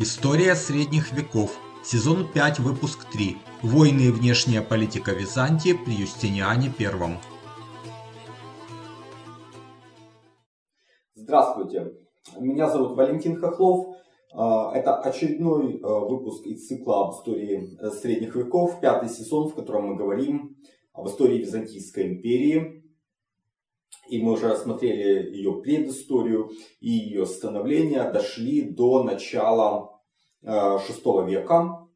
История средних веков. Сезон 5, выпуск 3. Войны и внешняя политика Византии при Юстиниане I. Здравствуйте, меня зовут Валентин Хохлов. А, это очередной а, выпуск из цикла об истории э, средних веков, пятый сезон, в котором мы говорим об истории Византийской империи. И мы уже рассмотрели ее предысторию и ее становление, дошли до начала VI э, века.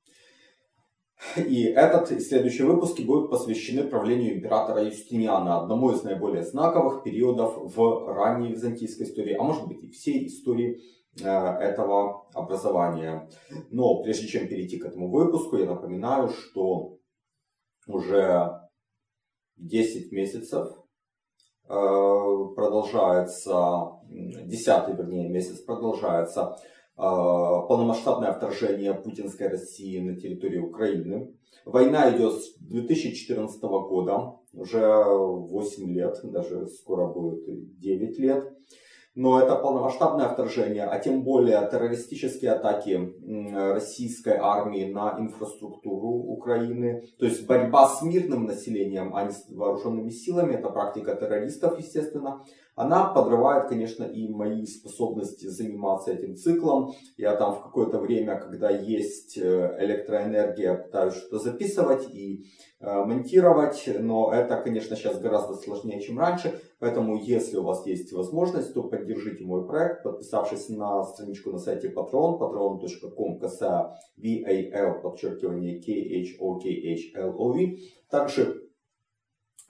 И этот и следующие выпуски будут посвящены правлению императора Юстиниана, одному из наиболее знаковых периодов в ранней византийской истории, а может быть и всей истории э, этого образования. Но прежде чем перейти к этому выпуску, я напоминаю, что уже 10 месяцев Э, продолжается, десятый, вернее, месяц продолжается полномасштабное вторжение путинской России на территорию Украины. Война идет с 2014 года, уже 8 лет, даже скоро будет 9 лет. Но это полномасштабное вторжение, а тем более террористические атаки российской армии на инфраструктуру Украины, то есть борьба с мирным населением, а не с вооруженными силами, это практика террористов, естественно, она подрывает, конечно, и мои способности заниматься этим циклом. Я там в какое-то время, когда есть э, электроэнергия, пытаюсь что-то записывать и э, монтировать, но это, конечно, сейчас гораздо сложнее, чем раньше. Поэтому, если у вас есть возможность, то поддержите мой проект, подписавшись на страничку на сайте Patreon, patreon.com, касая VAL, подчеркивание KHOKHLOV. Также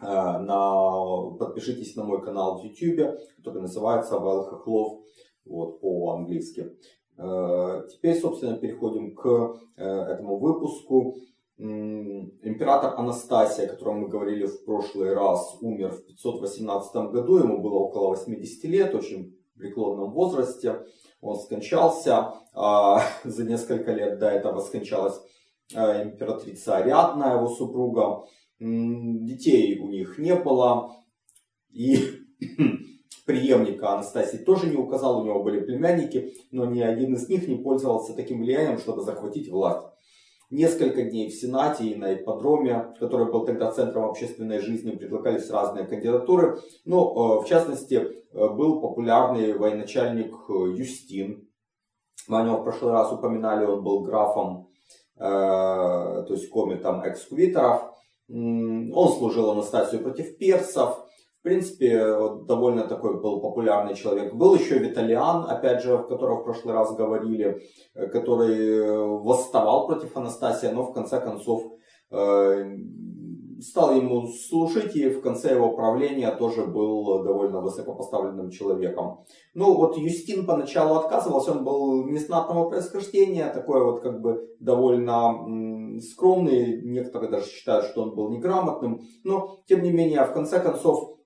на, подпишитесь на мой канал в YouTube, который называется Хохлов, вот, по-английски. Э, теперь, собственно, переходим к э, этому выпуску. Император Анастасия, о котором мы говорили в прошлый раз, умер в 518 году, ему было около 80 лет, очень преклонном возрасте. Он скончался, а за несколько лет до этого скончалась императрица Ариадна, его супруга. Детей у них не было. И преемника Анастасии тоже не указал, у него были племянники, но ни один из них не пользовался таким влиянием, чтобы захватить власть несколько дней в Сенате и на ипподроме, который был тогда центром общественной жизни, предлагались разные кандидатуры. Ну, в частности, э, был популярный военачальник э, Юстин. Мы о нем в прошлый раз упоминали, он был графом, то есть комитом экскувиторов. Он служил Анастасию против персов. В принципе, довольно такой был популярный человек. Был еще Виталиан, опять же, о котором в прошлый раз говорили, э, который э, восставал против Анастасия, но в конце концов э, стал ему служить и в конце его правления тоже был довольно высокопоставленным человеком. Ну вот Юстин поначалу отказывался, он был незнатного происхождения, такой вот как бы довольно скромный, некоторые даже считают, что он был неграмотным, но тем не менее в конце концов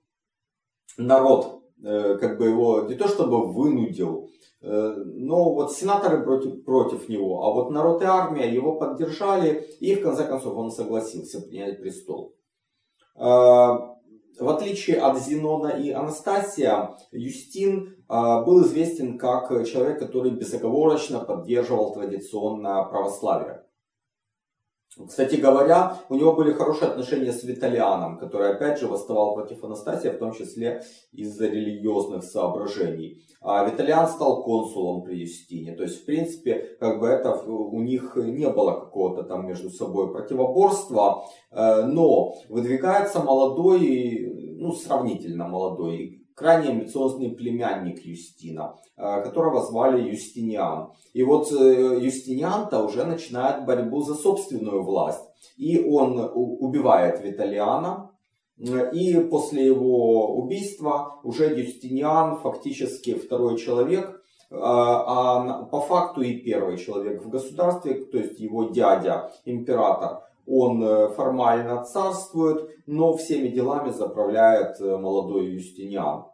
народ как бы его не то чтобы вынудил, э, но вот сенаторы против, против него, а вот народ и армия его поддержали, и в конце концов он согласился принять престол. Э, в отличие от Зенона и Анастасия, Юстин был известен как человек, который безоговорочно поддерживал традиционное православие. Кстати говоря, у него были хорошие отношения с Виталианом, который опять же восставал против Анастасия, в том числе из-за религиозных соображений. А Виталиан стал консулом при Юстине. То есть, в принципе, как бы это у них не было какого-то там между собой противоборства, э, но выдвигается молодой, ну, сравнительно молодой крайне амбициозный племянник Юстина, э, которого звали Юстиниан. И вот э, Юстиниан-то уже начинает борьбу за собственную власть. И он убивает Виталиана, и после его убийства уже Юстиниан фактически второй человек, э, а по факту и первый человек в государстве, то есть его дядя, император, он э, формально царствует, но всеми делами заправляет э, молодой Юстиниан.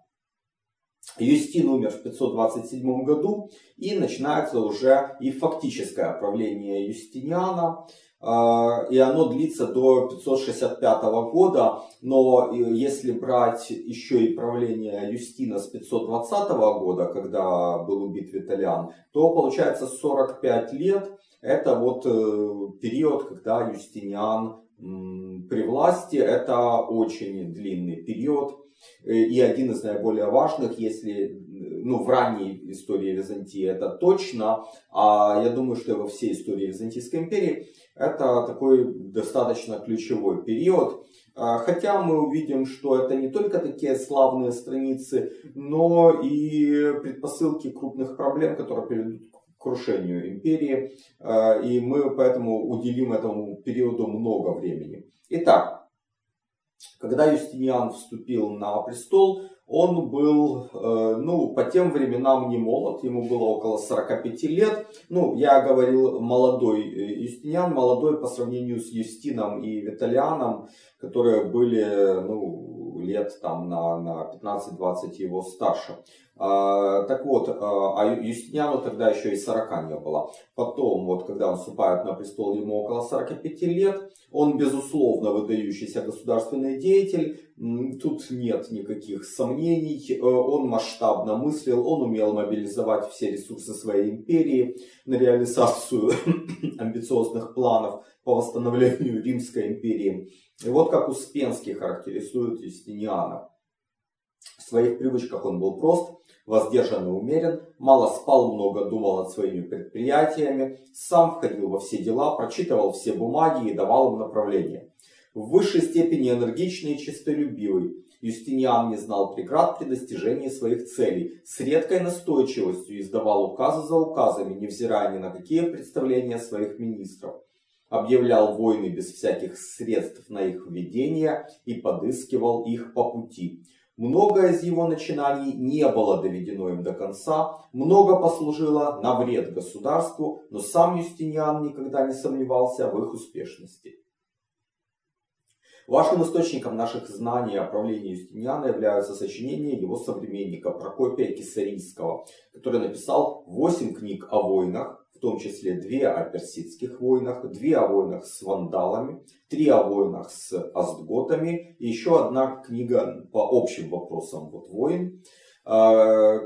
Юстин умер в 527 году, и начинается уже и фактическое правление Юстиниана. а, и оно длится до 565 года, но если брать еще и правление Юстина с 520 года, когда был убит Виталиан, то получается 45 лет. Это вот э, период, когда Юстиниан при власти, это очень длинный период. Э, и один из наиболее важных, если ну, в ранней истории Византии это точно, а я думаю, что во всей истории Византийской империи это такой достаточно ключевой период. А, хотя мы увидим, что это не только такие славные страницы, но и предпосылки крупных проблем, которые приведут крушению империи. А, и мы поэтому уделим этому периоду много времени. Итак, когда Юстиниан вступил на престол, он был, э, ну, по тем временам не молод, ему было около 45 лет. Ну, я говорил молодой э, Юстиниан, молодой по сравнению с Юстином и Виталианом, которые были, ну, лет там на, на 15-20 его старше. А, так вот, а, а Юстиниану тогда еще и 40 не было. Потом, вот, когда он вступает на престол, ему около 45 лет. Он, безусловно, выдающийся государственный деятель. Тут нет никаких сомнений. Э, он масштабно мыслил, он умел мобилизовать все ресурсы своей империи на реализацию амбициозных планов по восстановлению Римской империи. И вот как Успенский характеризует Юстиниана. В своих привычках он был прост, воздержан и умерен, мало спал, много думал над своими предприятиями, сам входил во все дела, прочитывал все бумаги и давал им направление. В высшей степени энергичный и честолюбивый, Юстиниан не знал преград при достижении своих целей, с редкой настойчивостью издавал указы за указами, невзирая ни на какие представления своих министров. Объявлял войны без всяких средств на их введение и подыскивал их по пути. Многое из его начинаний не было доведено им до конца, много послужило на вред государству, но сам Юстиниан никогда не сомневался в их успешности. Важным источником наших знаний о правлении Юстиниана являются сочинения его современника Прокопия Кесарийского, который написал 8 книг о войнах, том числе две о персидских войнах, две о войнах с вандалами, три о войнах с остготами и еще одна книга по общим вопросам вот, войн. А,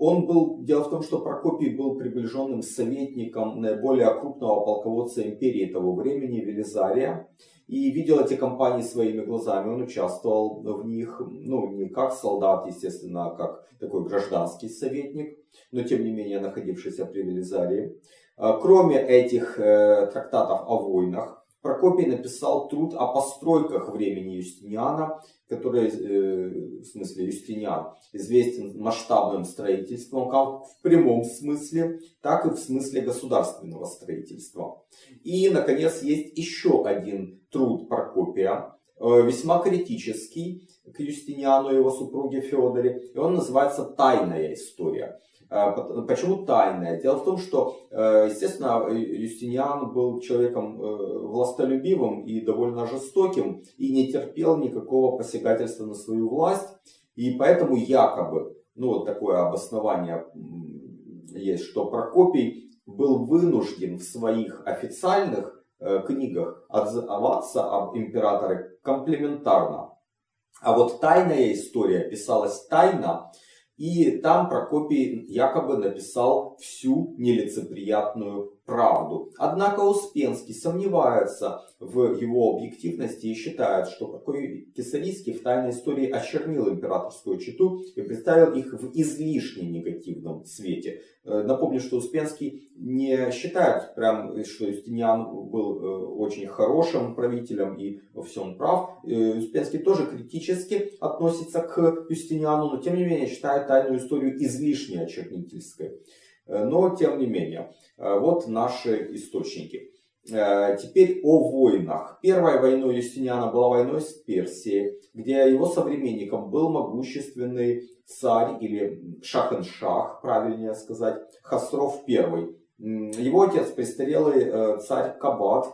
он был, дело в том, что Прокопий был приближенным советником наиболее крупного полководца империи того времени, Велизария, и видел эти кампании своими глазами. Он участвовал в них, ну, не как солдат, естественно, а как такой гражданский советник, но тем не менее находившийся при Велизарии. А, кроме этих э, трактатов о войнах, Прокопий написал труд о постройках времени Юстиниана, который, э, в смысле Юстиниан, известен масштабным строительством, как в прямом смысле, так и в смысле государственного строительства. И, наконец, есть еще один труд Прокопия, э, весьма критический к Юстиниану и его супруге Федоре, и он называется «Тайная история». А, почему тайная? Дело в том, что, э, естественно, Юстиниан был человеком э, властолюбивым и довольно жестоким и не терпел никакого посягательства на свою власть. И поэтому якобы, ну вот такое обоснование есть, что Прокопий был вынужден в своих официальных э, книгах отзываться об императоре комплементарно. А вот тайная история писалась тайно, и там Прокопий якобы написал всю нелицеприятную правду. Однако Успенский сомневается в его объективности и считает, что такой Кесарийский в тайной истории очернил императорскую читу и представил их в излишне негативном свете. Э, напомню, что Успенский не считает, прям, что Юстиниан был э, очень хорошим правителем и во всем прав. Э, Успенский тоже критически относится к Юстиниану, но тем не менее считает тайную историю излишне очернительской. Э, но тем не менее, э, вот наши источники. Э, теперь о войнах. Первой войной Юстиниана была войной с Персией, где его современником был могущественный царь или Шахеншах, правильнее сказать, Хасров I. Его отец престарелый царь Кабат,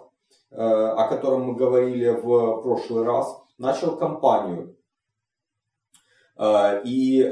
о котором мы говорили в прошлый раз, начал кампанию. И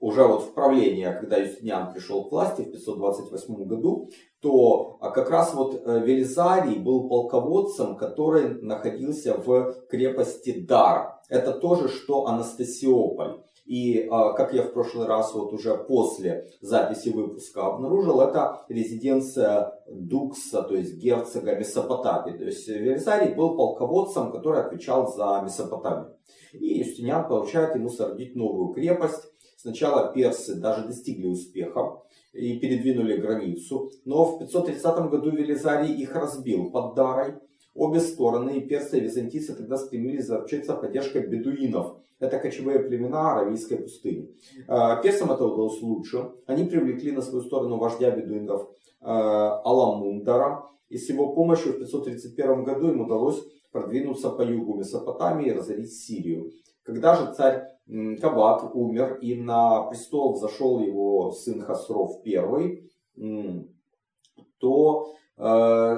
уже вот в правление, когда Юстиниан пришел к власти в 528 году, то а, как раз вот э, Велизарий был полководцем, который находился в крепости Дар. Это тоже, что Анастасиополь. И, а, как я в прошлый раз вот уже после записи выпуска обнаружил, это резиденция Дукса, то есть герцога Месопотамии. То есть Велизарий был полководцем, который отвечал за Месопотамию. И Юстиниан получает ему соорудить новую крепость. Сначала персы даже достигли успеха и передвинули границу. Но в 530 году Велизарий их разбил под Дарой. Обе стороны, и персы и византийцы, тогда стремились заручиться поддержкой бедуинов, это кочевые племена Аравийской пустыни. А, персам это удалось лучше. Они привлекли на свою сторону вождя бедуинов а, Аламундара. И с его помощью в 531 году им удалось продвинуться по югу Месопотамии и разорить Сирию. Когда же царь Кабат умер и на престол взошел его сын Хасров I, то э,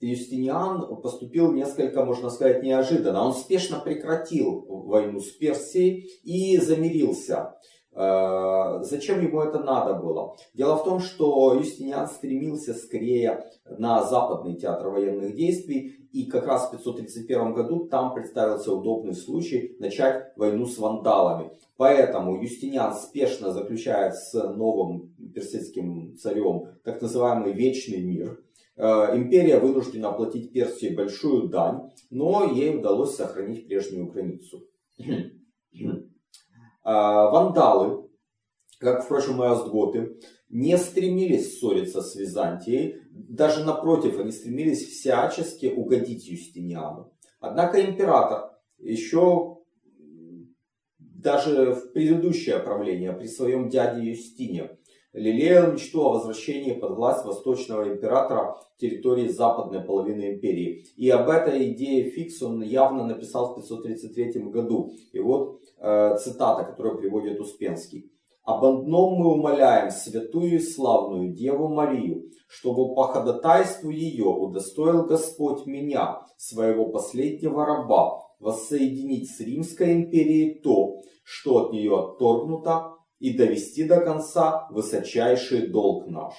Юстиниан поступил несколько, можно сказать, неожиданно. Он спешно прекратил войну с Персией и замирился. Э, зачем ему это надо было? Дело в том, что Юстиниан стремился скорее на западный театр военных действий, и как раз в 531 году там представился удобный случай начать войну с вандалами. Поэтому Юстиниан спешно заключает с новым персидским царем так называемый Вечный мир – Э, империя вынуждена оплатить Персии большую дань, но ей удалось сохранить прежнюю границу. А, вандалы, как, впрочем, и остготы, не стремились ссориться с Византией, даже напротив, они стремились всячески угодить Юстиниану. Однако император еще даже в предыдущее правление при своем дяде Юстине лелеял мечту о возвращении под власть восточного императора территории западной половины империи. И об этой идее Фикс он явно написал в 533 году. И вот э, цитата, которую приводит Успенский. «Об одном мы умоляем святую и славную Деву Марию, чтобы по ходатайству ее удостоил Господь меня, своего последнего раба, воссоединить с Римской империей то, что от нее отторгнуто, и довести до конца высочайший долг наш.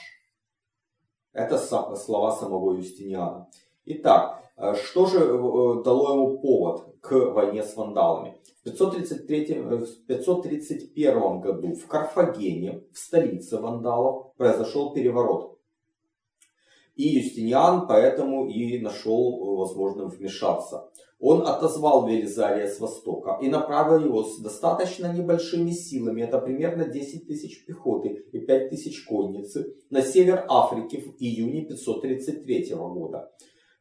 Это слова самого Юстиниана. Итак, э, что же э, дало ему повод к войне с вандалами? В 533, в 531 году в Карфагене, в столице вандалов, произошел переворот. И Юстиниан поэтому и нашел возможным вмешаться. Он отозвал Велизария с востока и направил его с достаточно небольшими силами, это примерно 10 тысяч пехоты и 5 тысяч конницы, на север Африки в июне 533 года.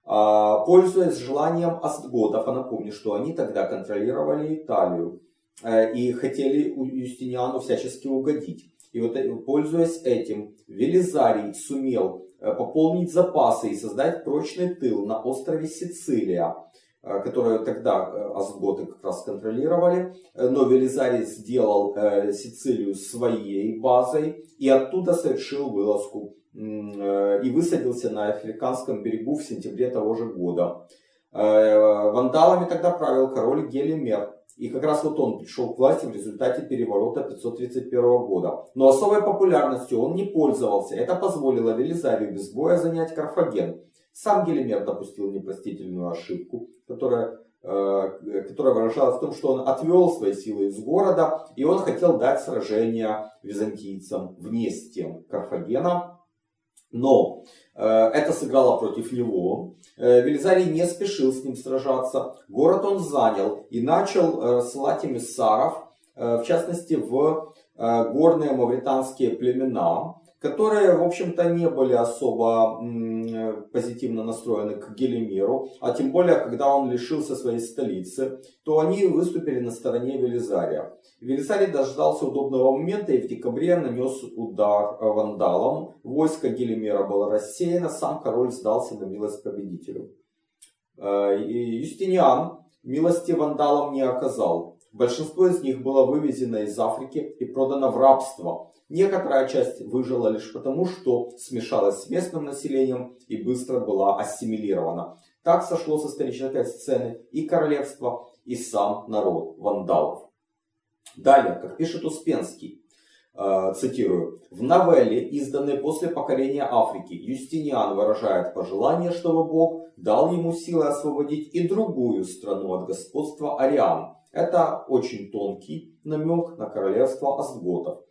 А, пользуясь желанием остготов, а напомню, что они тогда контролировали Италию э, и хотели Юстиниану всячески угодить. И вот э, пользуясь этим, Велизарий сумел э, пополнить запасы и создать прочный тыл на острове Сицилия Э, которую тогда Азготы как раз контролировали. Но Велизарий сделал Сицилию своей базой и оттуда совершил вылазку и высадился на африканском берегу в сентябре того же года. Вандалами тогда правил король Гелимер. И как раз вот он пришел к власти в результате переворота 531 года. Но особой популярностью он не пользовался. Это позволило Велизарию без боя занять Карфаген. Сам Гелимер допустил непростительную ошибку, которая, э, которая выражалась в том, что он отвел свои силы из города, и он хотел дать сражение византийцам вне стен Карфагена. Но э, это сыграло против него. Э, Велизарий не спешил с ним сражаться. Город он занял и начал рассылать эмиссаров, в частности в горные мавританские племена, которые, в общем-то, не были особо позитивно настроены к Гелимиру, а тем более, когда он лишился своей столицы, то они выступили на стороне Велизария. Велизарий дождался удобного момента и в декабре нанес удар вандалам. Войско Гелимира было рассеяно, сам король сдался на милость победителю. Э, Юстиниан милости вандалам не оказал. Большинство из них было вывезено из Африки и продано в рабство. Некоторая часть выжила лишь потому, что смешалась с местным населением и быстро была ассимилирована. Так сошло с исторической сцены и королевство, и сам народ вандалов. Далее, как пишет Успенский, э, цитирую, «В новелле, изданной после покорения Африки, Юстиниан выражает пожелание, чтобы Бог дал ему силы освободить и другую страну от господства ариан. Это очень тонкий намек на королевство Остготов,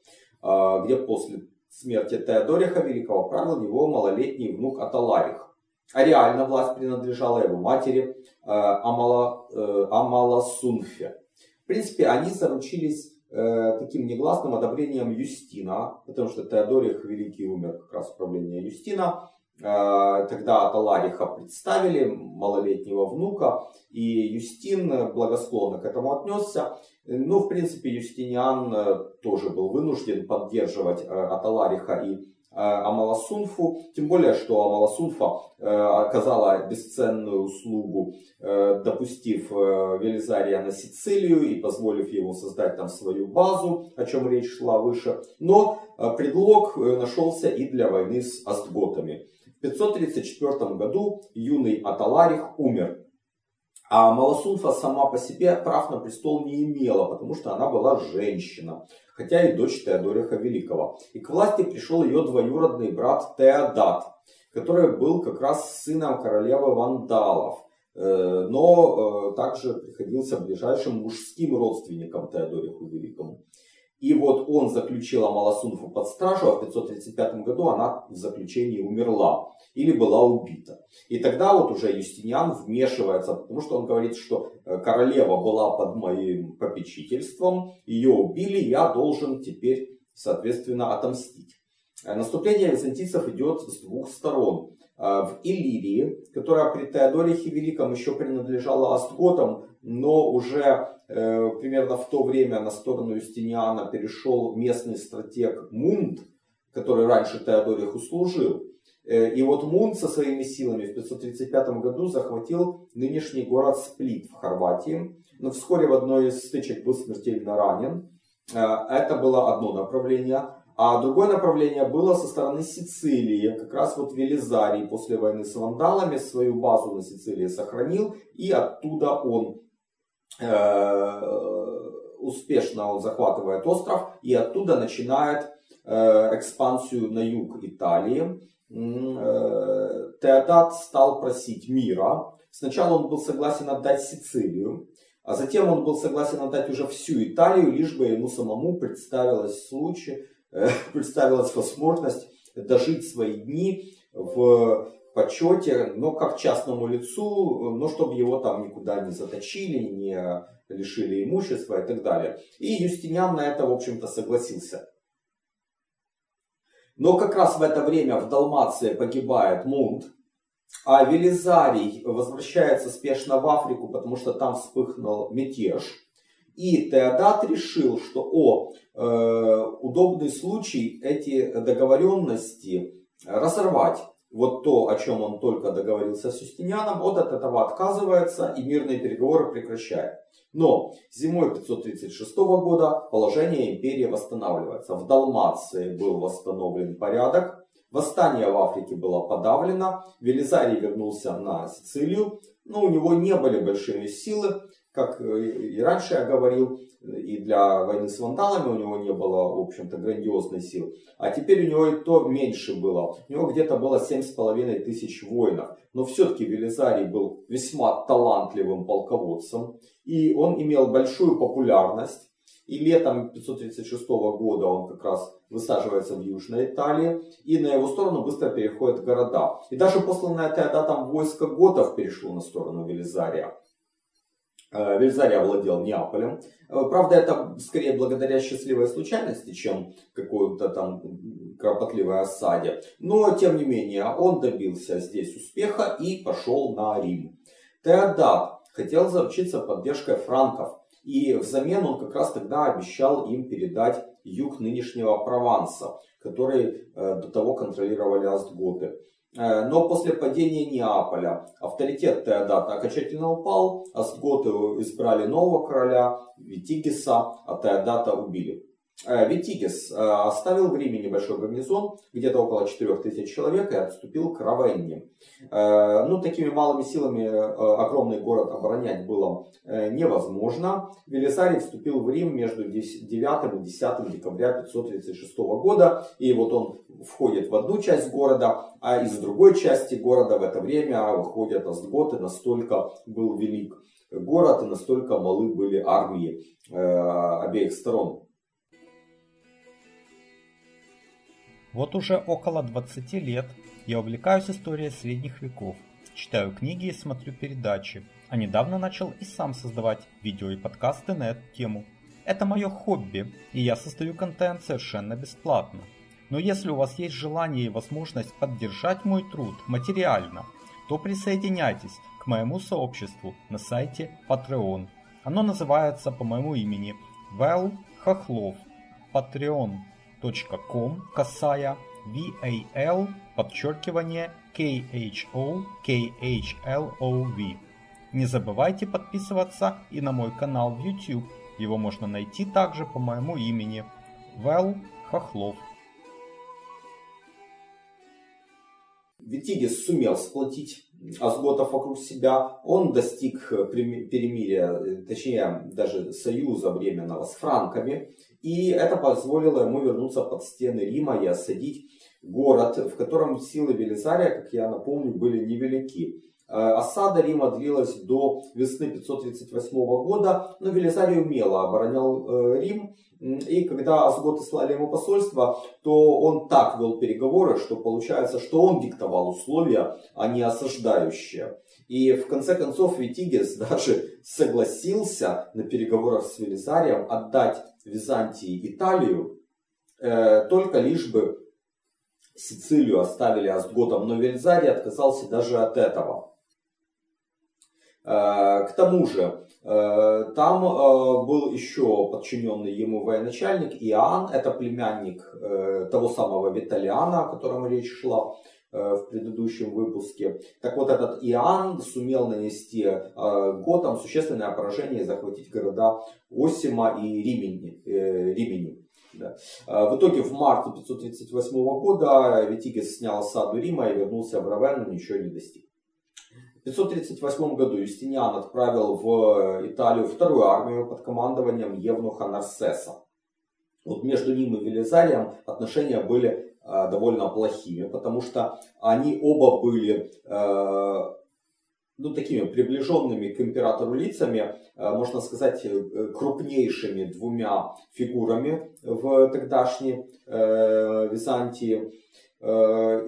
э, где после смерти Теодориха Великого правил его малолетний внук Аталарих. А реально власть принадлежала его матери э, Амала, э, Амаласунфе. В принципе, они заручились э, таким негласным одобрением Юстина, потому что Теодорих Великий умер как раз в правлении Юстина. Тогда Аталариха представили, малолетнего внука, и Юстин благосклонно к этому отнесся. Ну, в принципе, Юстиниан тоже был вынужден поддерживать Аталариха и Амаласунфу, тем более, что Амаласунфа э, оказала бесценную услугу, э, допустив э, Велизария на Сицилию и позволив ему создать там свою базу, о чем речь шла выше. Но предлог нашелся и для войны с Остготами. В 534 году юный Аталарих умер. А Маласунфа сама по себе прав на престол не имела, потому что она была женщина хотя и дочь Теодориха Великого. И к власти пришел ее двоюродный брат Теодат, который был как раз сыном королевы Вандалов, э, но э, также приходился ближайшим мужским родственником Теодориху Великому. И вот он заключил Амаласунфу под стражу, а в 535 году она в заключении умерла или была убита. И тогда вот уже Юстиниан вмешивается, потому что он говорит, что э, королева была под моим попечительством, ее убили, я должен теперь, соответственно, отомстить. Э, наступление византийцев идет с двух сторон. Э, в Иллирии, которая при Теодорихе Великом еще принадлежала Остготам, но уже э, примерно в то время на сторону Юстиниана перешел местный стратег Мунд, который раньше Теодориху служил. Э, и вот Мунд со своими силами в 535 году захватил нынешний город Сплит в Хорватии. Но вскоре в одной из стычек был смертельно ранен. Э, это было одно направление. А другое направление было со стороны Сицилии. Как раз вот Велизарий после войны с вандалами свою базу на Сицилии сохранил. И оттуда он успешно он захватывает остров. И оттуда начинает э, экспансию на юг Италии. Э, Теодат стал просить мира. Сначала он был согласен отдать Сицилию. А затем он был согласен отдать уже всю Италию, лишь бы ему самому представилось случай, Э, представилась возможность дожить свои дни в почете, но как частному лицу, но чтобы его там никуда не заточили, не лишили имущества и так далее. И Юстиниан на это, в общем-то, согласился. Но как раз в это время в Далмации погибает Мунт, а Велизарий возвращается спешно в Африку, потому что там вспыхнул мятеж – и Теодат решил, что о, э, удобный случай эти договоренности разорвать. Вот то, о чем он только договорился с Юстинианом, он от этого отказывается и мирные переговоры прекращает. Но зимой 536 года положение империи восстанавливается. В Далмации был восстановлен порядок, восстание в Африке было подавлено, Велизарий вернулся на Сицилию, но у него не были большие силы, как э, и раньше я говорил, и для войны с вандалами у него не было, в общем-то, грандиозной силы. А теперь у него и то меньше было. У него где-то было 7,5 тысяч воинов. Но все-таки Велизарий был весьма талантливым полководцем. И он имел большую популярность. И летом 536 года он как раз высаживается в Южной Италии. И на его сторону быстро переходят города. И даже посланное Теодатом войско готов перешло на сторону Велизария. Э, Вельзарий овладел Неаполем. Э, правда, это скорее благодаря счастливой случайности, чем какой-то там кропотливой осаде. Но, тем не менее, он добился здесь успеха и пошел на Рим. Теодат хотел заручиться поддержкой франков. И взамен он как раз тогда обещал им передать юг нынешнего Прованса, который э, до того контролировали астготы. Э, но после падения Неаполя авторитет Теодата окончательно упал, астготы избрали нового короля Витигиса, а Теодата убили. Э, Витигис э, оставил в Риме небольшой гарнизон, где-то около 4000 человек, и отступил к Равенне. Э, ну, такими малыми силами огромный город оборонять было невозможно. Велисарий вступил в Рим между 9 и 10 декабря 536 года, и вот он входит в одну часть города, а из другой части города в это время выходят остготы, настолько был велик город и настолько малы были армии обеих сторон. Вот уже около 20 лет я увлекаюсь историей средних веков, читаю книги и смотрю передачи, а недавно начал и сам создавать видео и подкасты на эту тему. Это мое хобби, и я создаю контент совершенно бесплатно. Но если у вас есть желание и возможность поддержать мой труд материально, то присоединяйтесь к моему сообществу на сайте Patreon. Оно называется по моему имени Вэл Хохлов. Patreon patreon.com косая VAL подчеркивание KHO KHLOV. Не забывайте подписываться и на мой канал в YouTube. Его можно найти также по моему имени Вэл Хохлов. Витигис сумел сплотить Азготов вокруг себя. Он достиг перемирия, точнее даже союза временного с франками. И это позволило ему вернуться под стены Рима и осадить город, в котором силы Велизария, как я напомню, были невелики. Э, осада Рима длилась до весны 538 года, но Велизарий умело оборонял э, Рим. И когда Асготы слали ему посольство, то он так вел переговоры, что получается, что он диктовал условия, а не осаждающие. И в конце концов Витигес даже согласился на переговорах с Велизарием отдать Византии Италию, э, только лишь бы Сицилию оставили Астготам, но Велизарий отказался даже от этого. Э, к тому же, э, там был еще подчиненный ему военачальник Иоанн, это племянник того самого Виталиана, о котором речь шла. Э, в предыдущем выпуске. Так вот, этот Иоанн сумел нанести э, Готам существенное поражение и захватить города Осима и Римени. Э, Римени. Да. В итоге в марте 538 года Витигес снял осаду Рима и вернулся в Равенну, ничего не достиг. В 538 году Юстиниан отправил в Италию вторую армию под командованием Евнуха Нарсеса. Вот между ним и Велизарием отношения были довольно плохими, потому что они оба были э, ну, такими приближенными к императору лицами, э, можно сказать, крупнейшими двумя фигурами в тогдашней Византии.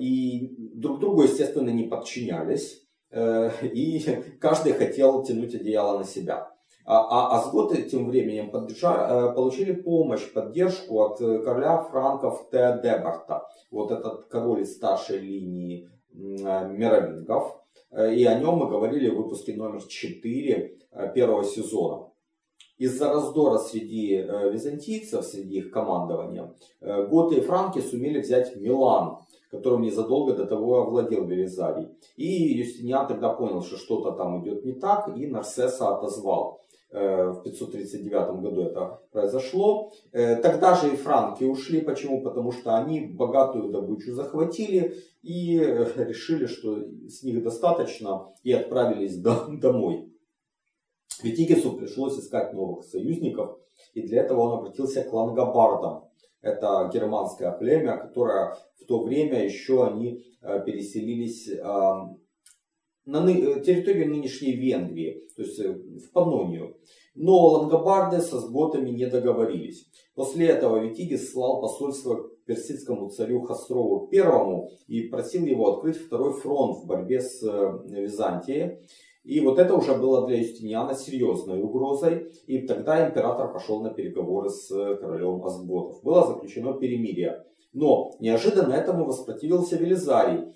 И друг другу, естественно, не подчинялись. И каждый хотел тянуть одеяло на себя. А, а Азготы тем временем э, получили помощь, поддержку от э, короля франков Теодебарта. Вот этот король из старшей линии э, мировингов. И о нем мы говорили в выпуске номер 4 первого сезона. Из-за раздора среди византийцев, среди их командования, готы и франки сумели взять Милан, которым незадолго до того овладел Велизарий. И Юстиниан тогда понял, что что-то там идет не так, и Нарсеса отозвал. Э, в 539 году это произошло. Э, тогда же и франки ушли. Почему? Потому что они богатую добычу захватили и э, решили, что с них достаточно и отправились домой. Витигесу пришлось искать новых союзников, и для этого он обратился к лангобардам. Это германское племя, которое в то время еще они переселились на э, территорию нынешней Венгрии, то есть э, в Панонию. Но лангобарды со сботами не договорились. После этого Витигис слал посольство к персидскому царю Хасрову I и просил его открыть второй фронт в борьбе с э, Византией. И вот это уже было для Юстиниана серьезной угрозой. И тогда император пошел на переговоры с королем Азботов. Было заключено перемирие. Но неожиданно этому воспротивился Велизарий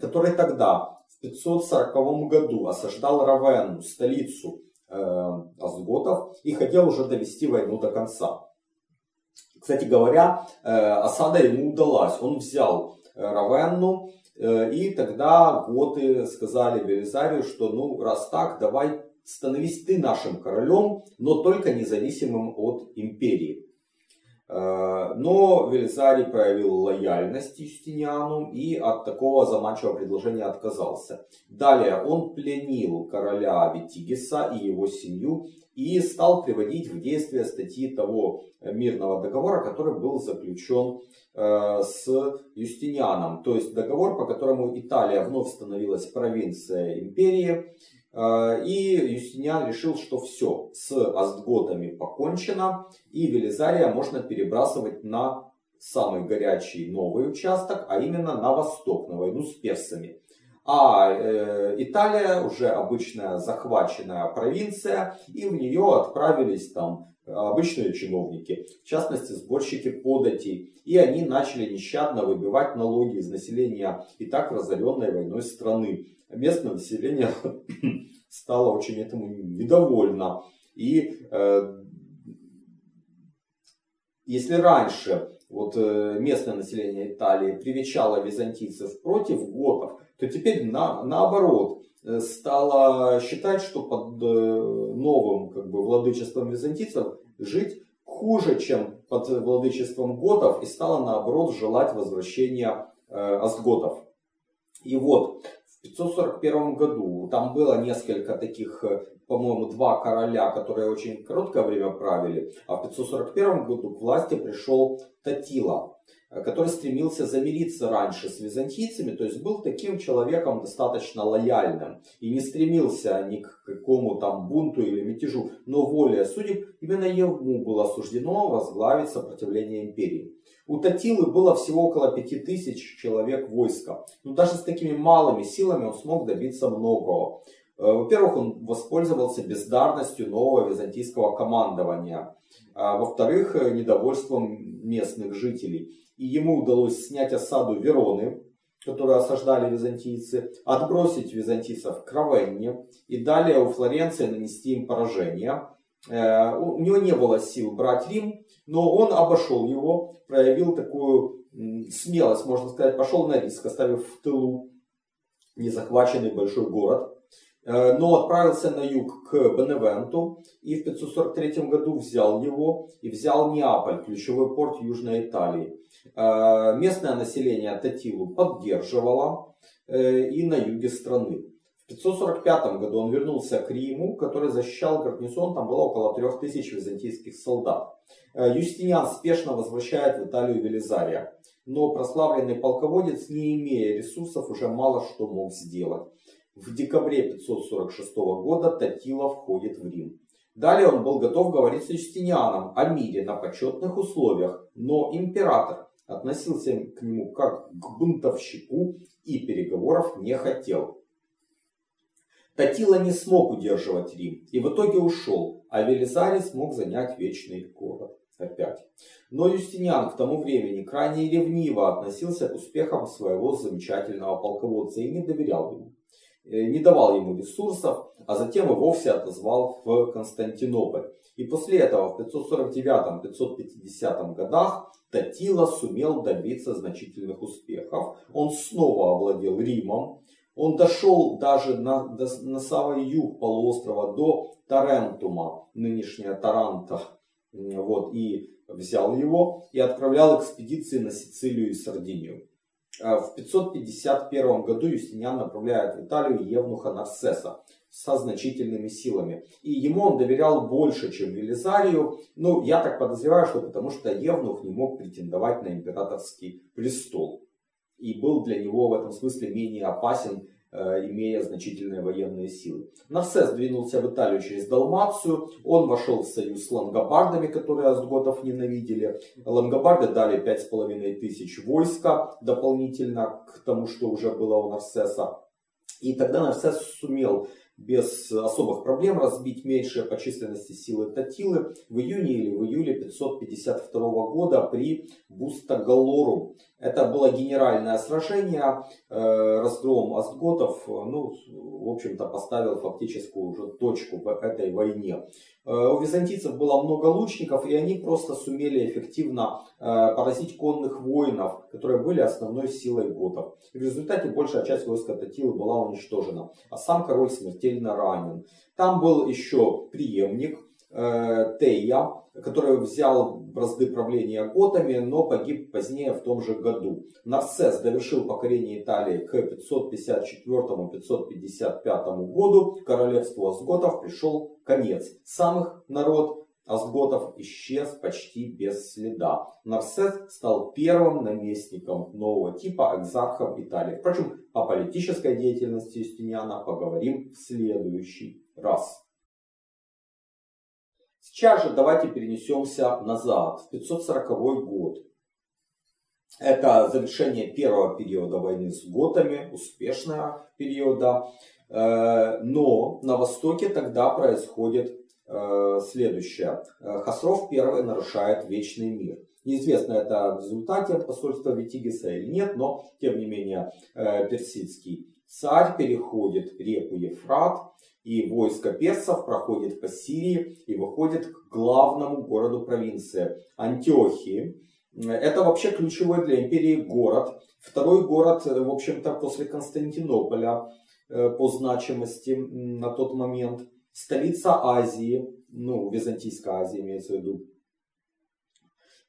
который тогда, в 540 году, осаждал Равенну, столицу э, Азготов, и хотел уже довести войну до конца. Кстати говоря, э, осада ему удалась. Он взял э, Равенну, э, и тогда готы сказали Велизарию, что ну раз так, давай становись ты нашим королем, но только независимым от империи. Э, но Велизарий проявил лояльность Юстиниану и от такого заманчивого предложения отказался. Далее он пленил короля Витигиса и его семью и стал приводить в действие статьи того мирного договора, который был заключен э, с Юстинианом. То есть договор, по которому Италия вновь становилась провинцией империи, и Юстиниан решил, что все, с Астготами покончено, и Велизария можно перебрасывать на самый горячий новый участок, а именно на восток, на войну с персами. А э, Италия уже обычная захваченная провинция, и в нее отправились там обычные чиновники, в частности сборщики податей, и они начали нещадно выбивать налоги из населения и так разоренной войной страны местное население стало очень этому недовольно. И э, если раньше вот, э, местное население Италии привечало византийцев против готов, то теперь на, наоборот э, стало считать, что под э, новым как бы, владычеством византийцев жить хуже, чем под владычеством готов, и стало наоборот желать возвращения э, остготов. И вот 541 году. Там было несколько таких, э, по-моему, два короля, которые очень короткое время правили, а в 541 году к власти пришел Татила, который стремился замириться раньше с византийцами, то есть был таким человеком достаточно лояльным и не стремился ни к какому там бунту или мятежу, но волей судеб именно ему было суждено возглавить сопротивление империи. У Татилы было всего около 5000 человек войска. Но даже с такими малыми силами он смог добиться многого. Э, во-первых, он воспользовался бездарностью нового византийского командования. А во-вторых, э, недовольством местных жителей. И ему удалось снять осаду Вероны, которую осаждали византийцы, отбросить византийцев к Равенне и далее у Флоренции нанести им поражение. Э, у него не было сил брать Рим, но он обошел его, проявил такую смелость, можно сказать, пошел на риск, оставив в тылу незахваченный большой город, но отправился на юг к Беневенту и в 543 году взял его и взял Неаполь, ключевой порт Южной Италии. Э, местное население Татилу поддерживало и на юге страны. В 545 году он вернулся к Риму, который защищал гарнизон, там было около 3000 византийских солдат. Э, Юстиниан спешно возвращает в Италию Велизария, но прославленный полководец, не имея ресурсов, уже мало что мог сделать. В декабре 546 года Татила входит в Рим. Далее он был готов говорить с Юстинианом о мире на почетных условиях, но император относился к нему как к бунтовщику и переговоров не хотел. Татила не смог удерживать Рим и в итоге ушел, а Велизарий смог занять вечный город опять. Но Юстиниан к тому времени крайне ревниво относился к успехам своего замечательного полководца и не доверял ему. Э, не давал ему ресурсов, а затем и вовсе отозвал в Константинополь. И после этого в 549-550 годах Татила сумел добиться значительных успехов. Он снова овладел Римом, он дошел даже на, до, на самый юг полуострова до Тарентума, нынешняя Таранта, вот, и взял его и отправлял экспедиции на Сицилию и Сардинию. А в 551 году Юстиниан направляет в Италию Евнуха Нарсеса со значительными силами. И ему он доверял больше, чем Велизарию. Ну, я так подозреваю, что потому что Евнух не мог претендовать на императорский престол и был для него в этом смысле менее опасен, э, имея значительные военные силы. Нарсес двинулся в Италию через Далмацию, он вошел в союз с лангобардами, которые астготов ненавидели. Лангобарды дали 5,5 тысяч войска дополнительно к тому, что уже было у Нарсеса. И тогда Нарсес сумел без особых проблем разбить меньшие по численности силы Татилы в июне или в июле 552 года при Бустагалору. Это было генеральное сражение, э, разгром астготов, ну, в общем-то, поставил фактическую уже точку в этой войне. У византийцев было много лучников, и они просто сумели эффективно поразить конных воинов, которые были основной силой готов. В результате большая часть войска Татилы была уничтожена, а сам король смертельно ранен. Там был еще преемник Тея, который взял бразды правления готами, но погиб позднее в том же году. Нарсес довершил покорение Италии к 554-555 году. Королевству Асготов пришел конец. Самых народ Асготов исчез почти без следа. Нарсес стал первым наместником нового типа экзархом Италии. Впрочем, о политической деятельности Юстиниана поговорим в следующий раз. Сейчас же давайте перенесемся назад, в 540 год. Это завершение первого периода войны с готами, успешного периода. Э, но на востоке тогда происходит э, следующее. Хасров первый нарушает вечный мир. Неизвестно, это в результате посольства Витигиса или нет, но тем не менее э, персидский царь переходит реку Ефрат и войско персов проходит по Сирии и выходит к главному городу провинции Антиохии. Это вообще ключевой для империи город. Второй город, в общем-то, после Константинополя э, по значимости на тот момент. Столица Азии, ну, Византийской Азии имеется в виду.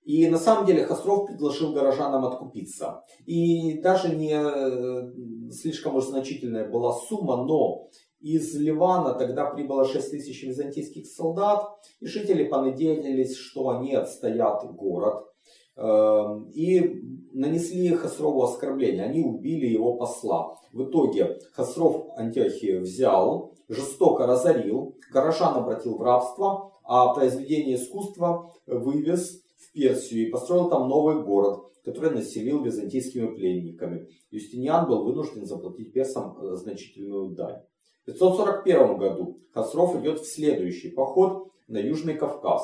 И на самом деле Хасров предложил горожанам откупиться. И даже не э, слишком уж значительная была сумма, но из Ливана тогда прибыло 6 тысяч византийских солдат, и жители понадеялись, что они отстоят город. Эм, и нанесли Хасрову оскорбление, они убили его посла. В итоге Хасров Антиохию взял, жестоко разорил, горожан обратил в рабство, а произведение искусства вывез Персию и построил там новый город, который населил византийскими пленниками. Юстиниан был вынужден заплатить персам э, значительную дань. 541 году Хасров идет в следующий поход на Южный Кавказ.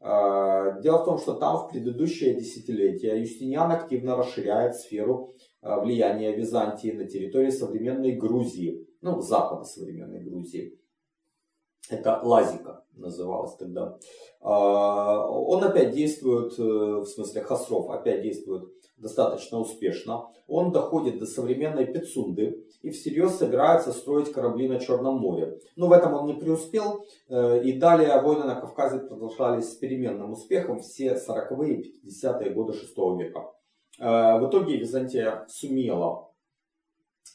А, дело в том, что там в предыдущее десятилетие Юстиниан активно расширяет сферу а, влияния Византии на территории современной Грузии, ну, запада современной Грузии. Это Лазика называлась тогда. А, он опять действует, э, в смысле Хасров опять действует достаточно успешно. Он доходит до современной Пицунды и всерьез собирается строить корабли на Черном море. Но в этом он не преуспел. Э, и далее войны на Кавказе продолжались с переменным успехом все 40-е и 50-е годы 6 века. Э, в итоге Византия сумела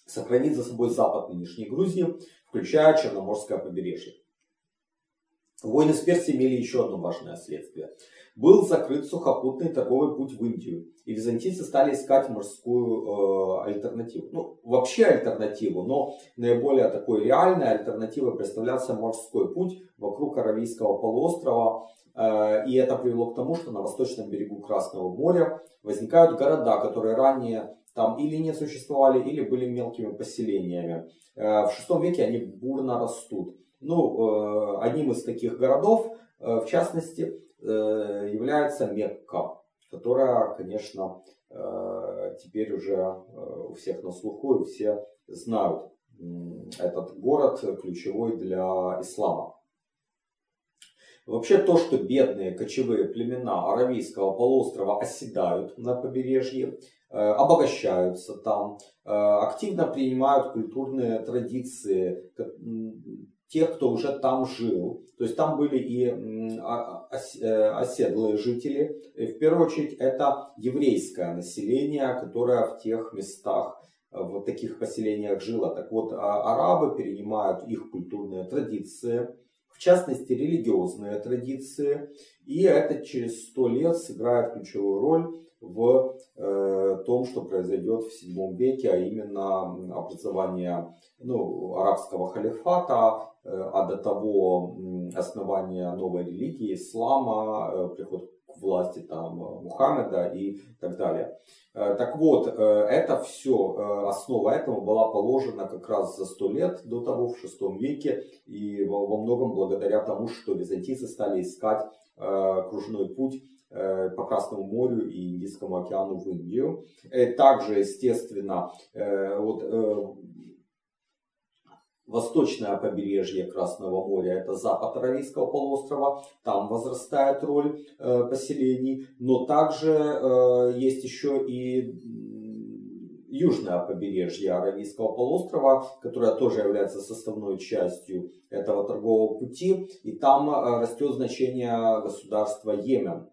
сохранить за собой запад нынешней Грузии, включая Черноморское побережье. Войны с Персией имели еще одно важное следствие. Был закрыт сухопутный торговый путь в Индию, и византийцы стали искать морскую э, альтернативу. Ну, вообще альтернативу, но наиболее такой реальной альтернативой представлялся морской путь вокруг Аравийского полуострова. Э, и это привело к тому, что на восточном берегу Красного моря возникают города, которые ранее там или не существовали, или были мелкими поселениями. Э, в VI веке они бурно растут. Ну, э, одним из таких городов, э, в частности, э, является Мекка, которая, конечно, теперь уже у всех на слуху и все знают. Этот город ключевой для ислама. Вообще то, что бедные кочевые племена Аравийского полуострова оседают на побережье, обогащаются там, активно принимают культурные традиции, тех, кто уже там жил. То есть там были и э, оседлые жители. В первую очередь это еврейское население, которое в тех местах, э, в таких поселениях жило. Так вот, а, арабы перенимают их культурные традиции, в частности религиозные традиции. И это через сто лет сыграет ключевую роль в э, том, что произойдет в VII веке, а именно образование ну, арабского халифата, э, а до того основание новой религии, ислама, э, приход к власти там, Мухаммеда и так далее. Так вот, это все, основа этого была положена как раз за сто лет до того, в VI веке, и во, многом благодаря тому, что византийцы стали искать кружной путь по Красному морю и Индийскому океану в Индию. Э, также, естественно, э, вот, Восточное побережье Красного моря – это запад Аравийского полуострова, там возрастает роль э, поселений, но также э, есть еще и южное побережье Аравийского полуострова, которое тоже является составной частью этого торгового пути, и там э, растет значение государства Йемен.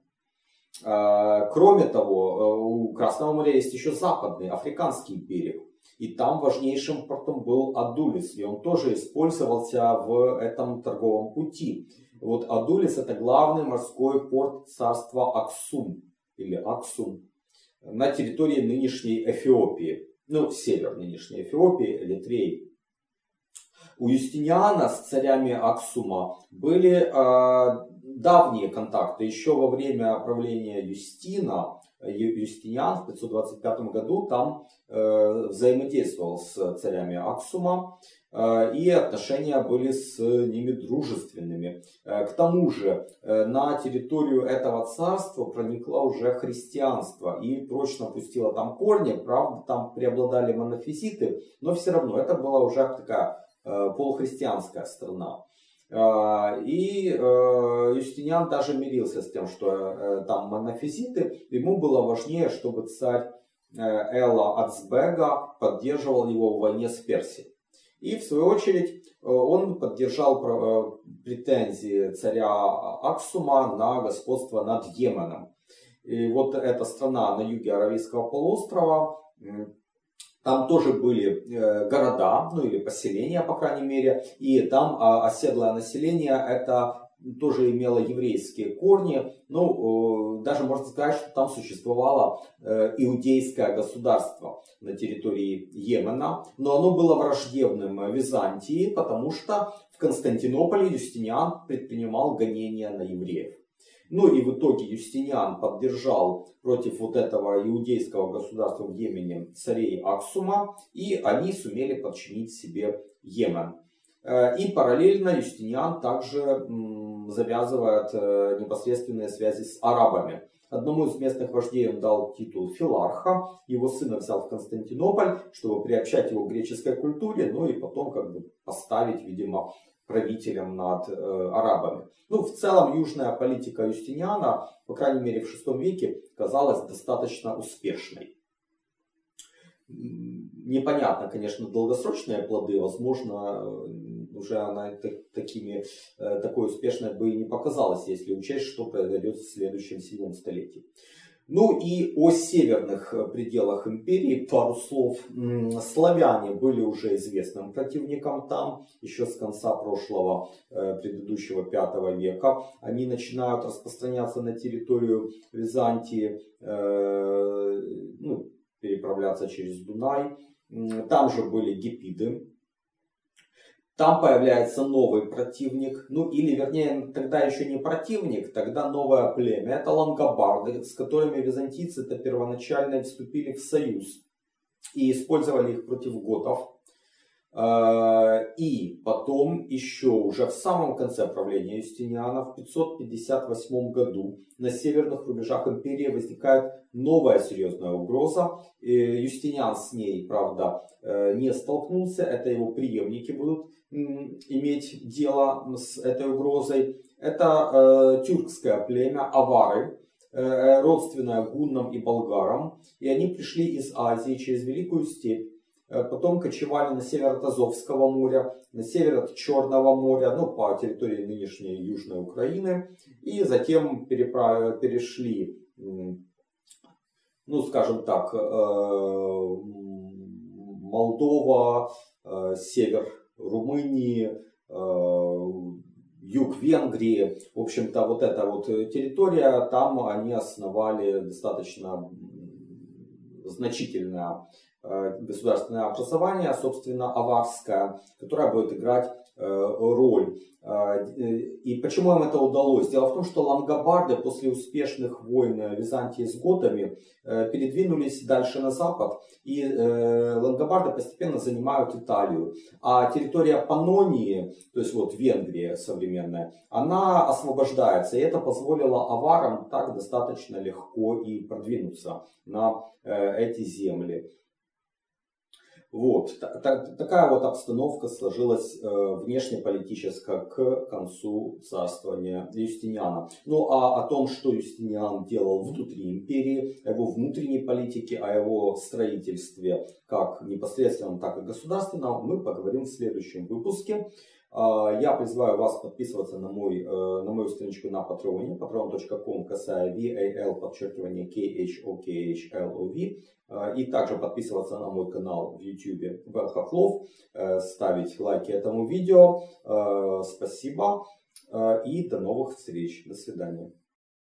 Э, кроме того, э, у Красного моря есть еще западный, африканский берег. И там важнейшим портом был Адулис, и он тоже использовался в этом торговом пути. Вот Адулис это главный морской порт царства Аксум или Аксум на территории нынешней Эфиопии, ну, север нынешней Эфиопии, Эритрей. У Юстиниана с царями Аксума были э, давние контакты. Еще во время правления Юстина Юстиниан в 525 году там э, взаимодействовал с царями Аксума, э, и отношения были с ними дружественными. К тому же на территорию этого царства проникло уже христианство и прочно пустило там корни, правда там преобладали монофизиты, но все равно это была уже такая полухристианская страна. А, и э, Юстиниан даже мирился с тем, что э, там монофизиты. Ему было важнее, чтобы царь э, Элла Ацбега поддерживал его в войне с Персией. И в свою очередь он поддержал претензии царя Аксума на господство над Йеменом. И вот эта страна на юге Аравийского полуострова там тоже были э, города, ну или поселения, по крайней мере, и там а, оседлое население это тоже имело еврейские корни. Ну, даже можно сказать, что там существовало э, иудейское государство на территории Йемена, но оно было враждебным Византии, потому что в Константинополе Юстиниан предпринимал гонения на евреев. Ну и в итоге Юстиниан поддержал против вот этого иудейского государства в Йемене царей Аксума, и они сумели подчинить себе Йемен. Э, и параллельно Юстиниан также завязывает э, непосредственные связи с арабами. Одному из местных вождей он дал титул филарха, его сына взял в Константинополь, чтобы приобщать его к греческой культуре, ну и потом как бы поставить, видимо, правителем над э, арабами. Ну, в целом, южная политика Юстиниана, по крайней мере в VI веке, казалась достаточно успешной. Непонятно, конечно, долгосрочные плоды, возможно, уже она такими, э, такой успешной бы и не показалась, если учесть, что произойдет в следующем седьмом столетии. Ну и о северных э, пределах империи пару слов. Славяне были уже известным противником там, еще с конца прошлого, э, предыдущего пятого века. Они начинают распространяться на территорию Византии, э, ну, переправляться через Дунай. Там же были гепиды, там появляется новый противник, ну или вернее тогда еще не противник, тогда новое племя. Это лангобарды, с которыми византийцы-то первоначально вступили в союз и использовали их против готов. А, и потом еще уже в самом конце правления Юстиниана в 558 году на северных рубежах империи возникает новая серьезная угроза. Юстиниан с ней, правда, э, не столкнулся, это его преемники будут иметь дело с этой угрозой. Это э, тюркское племя авары, э, родственное гуннам и болгарам. И они пришли из Азии через Великую степь потом кочевали на север от Азовского моря, на север от Черного моря, ну, по территории нынешней Южной Украины, и затем переправ... перешли, ну, скажем так, э, Молдова, э, север Румынии, юг Венгрии. В общем-то, вот эта вот территория, там они основали достаточно значительное Э, государственное образование, собственно, аварское, которое будет играть э, роль. Э, и почему им это удалось? Дело в том, что лангобарды после успешных войн Византии с готами передвинулись дальше на запад, и лангобарды постепенно занимают Италию. А территория Панонии, то есть вот Венгрия современная, она освобождается, и это позволило аварам так достаточно легко и продвинуться на эти земли. Вот, такая вот обстановка сложилась э, внешнеполитическая к концу царствования Юстиниана. Ну а о том, что Юстиниан делал внутри империи, о его внутренней политике, о его строительстве как непосредственном, так и государственном, мы поговорим в следующем выпуске. А, я призываю вас подписываться на, мой, э, на мою страничку на Патреоне, patreon.com, касая VAL, подчеркивание KHOKHLOV. А, и также подписываться на мой канал в YouTube Вел Хохлов, э, ставить лайки этому видео. Э, спасибо и до новых встреч. До свидания.